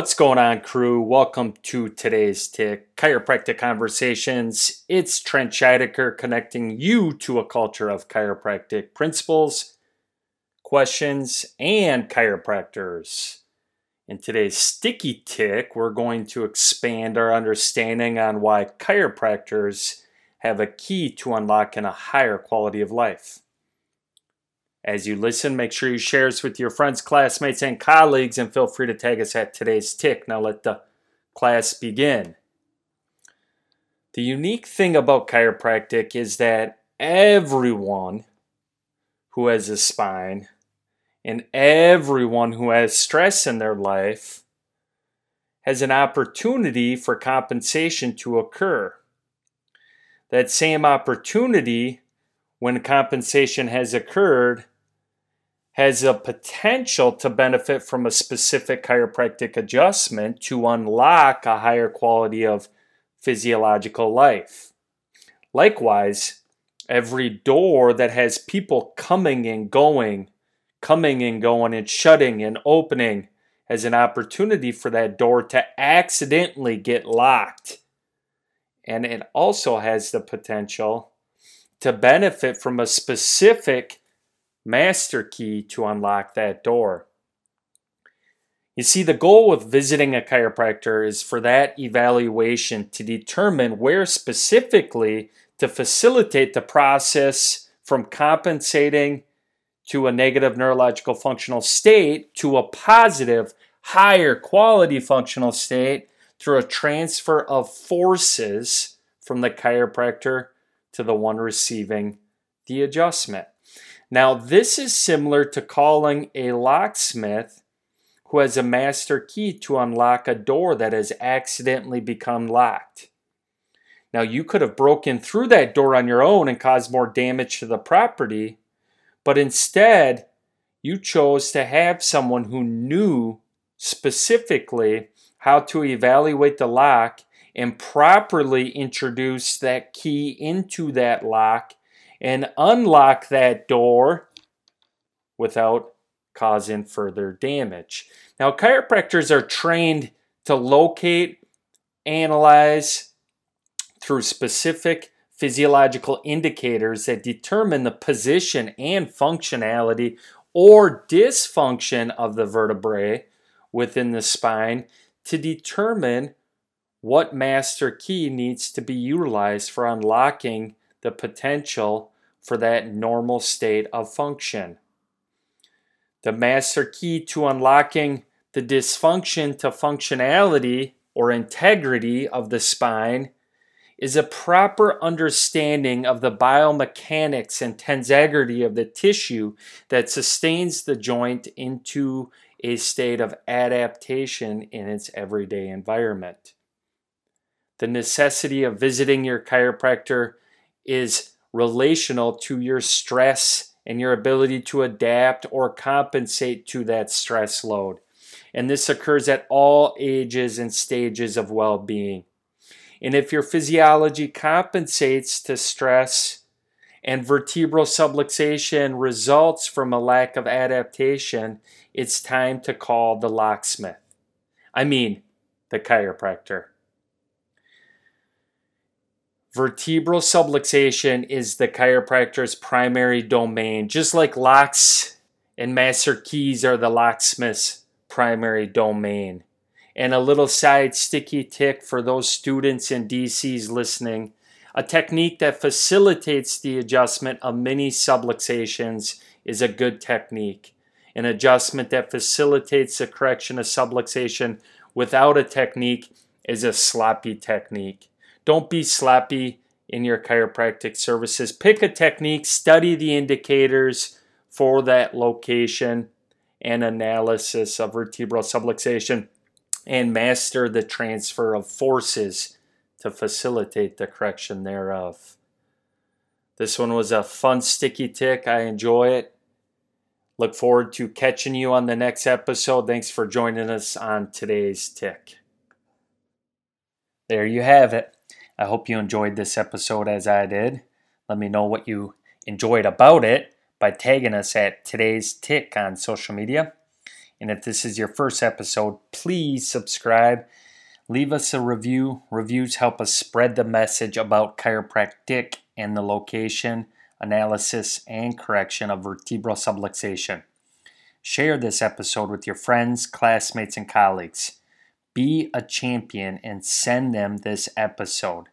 What's going on, crew? Welcome to today's Tick Chiropractic Conversations. It's Trent Scheidecker connecting you to a culture of chiropractic principles, questions, and chiropractors. In today's Sticky Tick, we're going to expand our understanding on why chiropractors have a key to unlocking a higher quality of life. As you listen, make sure you share this with your friends, classmates, and colleagues, and feel free to tag us at today's tick. Now let the class begin. The unique thing about chiropractic is that everyone who has a spine and everyone who has stress in their life has an opportunity for compensation to occur. That same opportunity, when compensation has occurred, has a potential to benefit from a specific chiropractic adjustment to unlock a higher quality of physiological life. Likewise, every door that has people coming and going, coming and going, and shutting and opening has an opportunity for that door to accidentally get locked. And it also has the potential to benefit from a specific master key to unlock that door. You see, the goal with visiting a chiropractor is for that evaluation to determine where specifically to facilitate the process from compensating to a negative neurological functional state to a positive, higher quality functional state through a transfer of forces from the chiropractor to the one receiving the adjustment. Now, this is similar to calling a locksmith who has a master key to unlock a door that has accidentally become locked. Now, you could have broken through that door on your own and caused more damage to the property, but instead, you chose to have someone who knew specifically how to evaluate the lock and properly introduce that key into that lock and unlock that door without causing further damage. Now, chiropractors are trained to locate, analyze through specific physiological indicators that determine the position and functionality or dysfunction of the vertebrae within the spine to determine what master key needs to be utilized for unlocking the potential for that normal state of function. The master key to unlocking the dysfunction to functionality or integrity of the spine is a proper understanding of the biomechanics and tensegrity of the tissue that sustains the joint into a state of adaptation in its everyday environment. The necessity of visiting your chiropractor is relational to your stress and your ability to adapt or compensate to that stress load. And this occurs at all ages and stages of well being. And if your physiology compensates to stress and vertebral subluxation results from a lack of adaptation, it's time to call the locksmith. I mean, the chiropractor. Vertebral subluxation is the chiropractor's primary domain, just like locks and master keys are the locksmith's primary domain. And a little side sticky tick for those students and DCs listening a technique that facilitates the adjustment of many subluxations is a good technique. An adjustment that facilitates the correction of subluxation without a technique is a sloppy technique. Don't be sloppy in your chiropractic services. Pick a technique, study the indicators for that location and analysis of vertebral subluxation, and master the transfer of forces to facilitate the correction thereof. This one was a fun sticky tick. I enjoy it. Look forward to catching you on the next episode. Thanks for joining us on today's tick. There you have it. I hope you enjoyed this episode as I did. Let me know what you enjoyed about it by tagging us at today's tick on social media. And if this is your first episode, please subscribe. Leave us a review. Reviews help us spread the message about chiropractic and the location, analysis, and correction of vertebral subluxation. Share this episode with your friends, classmates, and colleagues. Be a champion and send them this episode.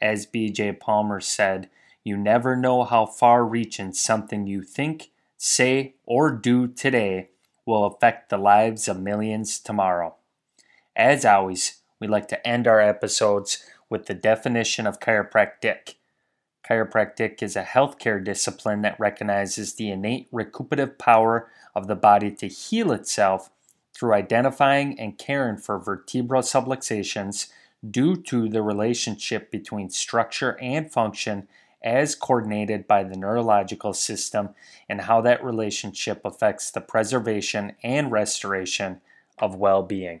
As BJ Palmer said, you never know how far reaching something you think, say, or do today will affect the lives of millions tomorrow. As always, we like to end our episodes with the definition of chiropractic. Chiropractic is a healthcare discipline that recognizes the innate recuperative power of the body to heal itself through identifying and caring for vertebral subluxations due to the relationship between structure and function as coordinated by the neurological system and how that relationship affects the preservation and restoration of well being.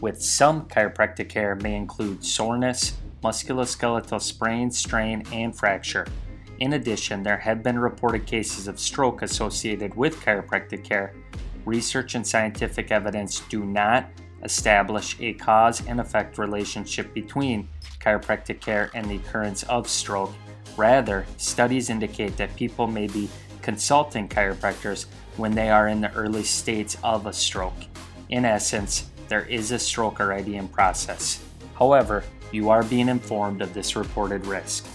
with some chiropractic care may include soreness, musculoskeletal sprain, strain, and fracture. In addition, there have been reported cases of stroke associated with chiropractic care. Research and scientific evidence do not establish a cause and effect relationship between chiropractic care and the occurrence of stroke. Rather, studies indicate that people may be consulting chiropractors when they are in the early states of a stroke. In essence, there is a stroke already in process. However, you are being informed of this reported risk.